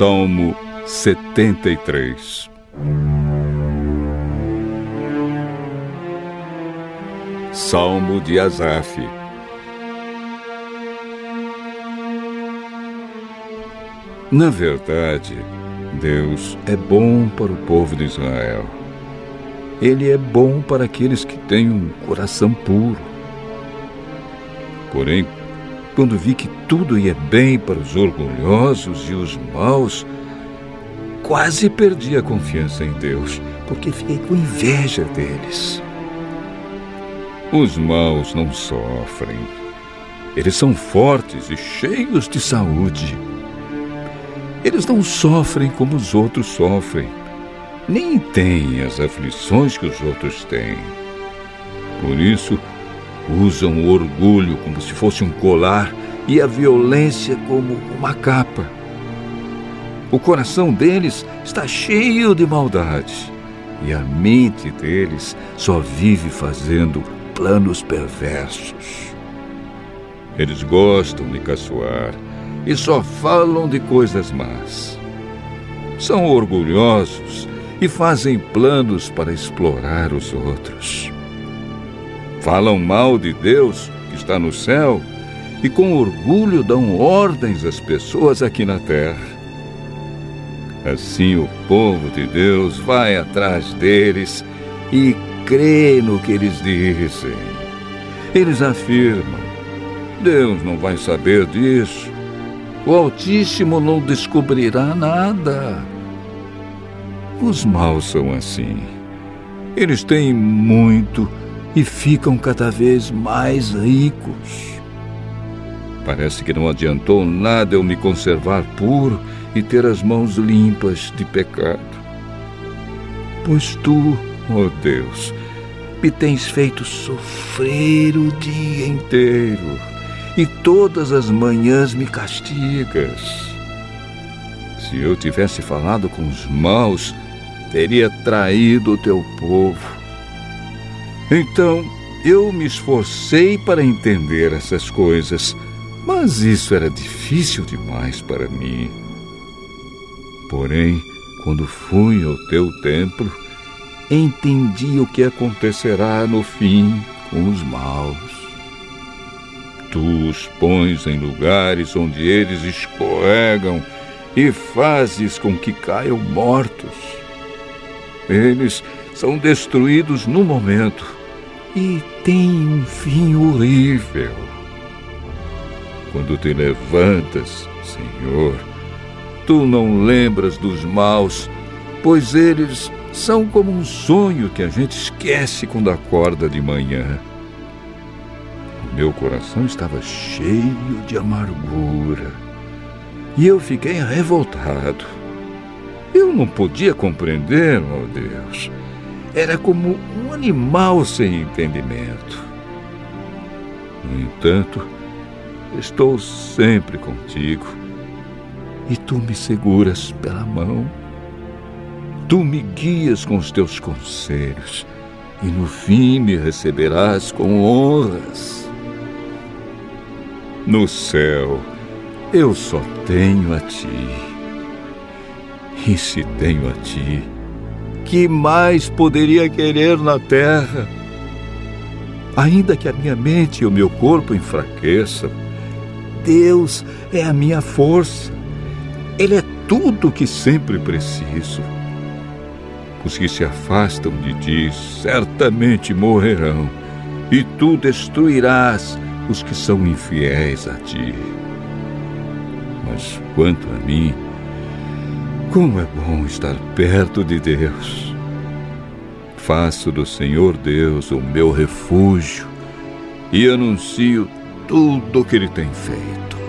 Salmo 73 Salmo de Asaf Na verdade, Deus é bom para o povo de Israel. Ele é bom para aqueles que têm um coração puro. Porém, quando vi que tudo ia bem para os orgulhosos e os maus, quase perdi a confiança em Deus, porque fiquei com inveja deles. Os maus não sofrem. Eles são fortes e cheios de saúde. Eles não sofrem como os outros sofrem, nem têm as aflições que os outros têm. Por isso, usam o orgulho como se fosse um colar e a violência como uma capa. O coração deles está cheio de maldade e a mente deles só vive fazendo planos perversos. Eles gostam de caçoar e só falam de coisas más. São orgulhosos e fazem planos para explorar os outros. Falam mal de Deus que está no céu e com orgulho dão ordens às pessoas aqui na terra. Assim o povo de Deus vai atrás deles e crê no que eles dizem. Eles afirmam: Deus não vai saber disso. O Altíssimo não descobrirá nada. Os maus são assim. Eles têm muito e ficam cada vez mais ricos. Parece que não adiantou nada eu me conservar puro e ter as mãos limpas de pecado. Pois tu, ó oh Deus, me tens feito sofrer o dia inteiro e todas as manhãs me castigas. Se eu tivesse falado com os maus, teria traído o teu povo. Então eu me esforcei para entender essas coisas, mas isso era difícil demais para mim. Porém, quando fui ao teu templo, entendi o que acontecerá no fim com os maus. Tu os pões em lugares onde eles escorregam e fazes com que caiam mortos. Eles são destruídos no momento e têm um fim horrível. Quando te levantas, Senhor, tu não lembras dos maus, pois eles são como um sonho que a gente esquece quando acorda de manhã. O meu coração estava cheio de amargura e eu fiquei revoltado. Eu não podia compreender, meu Deus. Era como um animal sem entendimento. No entanto, estou sempre contigo e tu me seguras pela mão. Tu me guias com os teus conselhos e no fim me receberás com honras. No céu, eu só tenho a ti. E se tenho a ti, que mais poderia querer na terra? Ainda que a minha mente e o meu corpo enfraqueçam, Deus é a minha força. Ele é tudo o que sempre preciso. Os que se afastam de ti certamente morrerão, e tu destruirás os que são infiéis a ti. Mas quanto a mim, como é bom estar perto de Deus. Faço do Senhor Deus o meu refúgio e anuncio tudo o que Ele tem feito.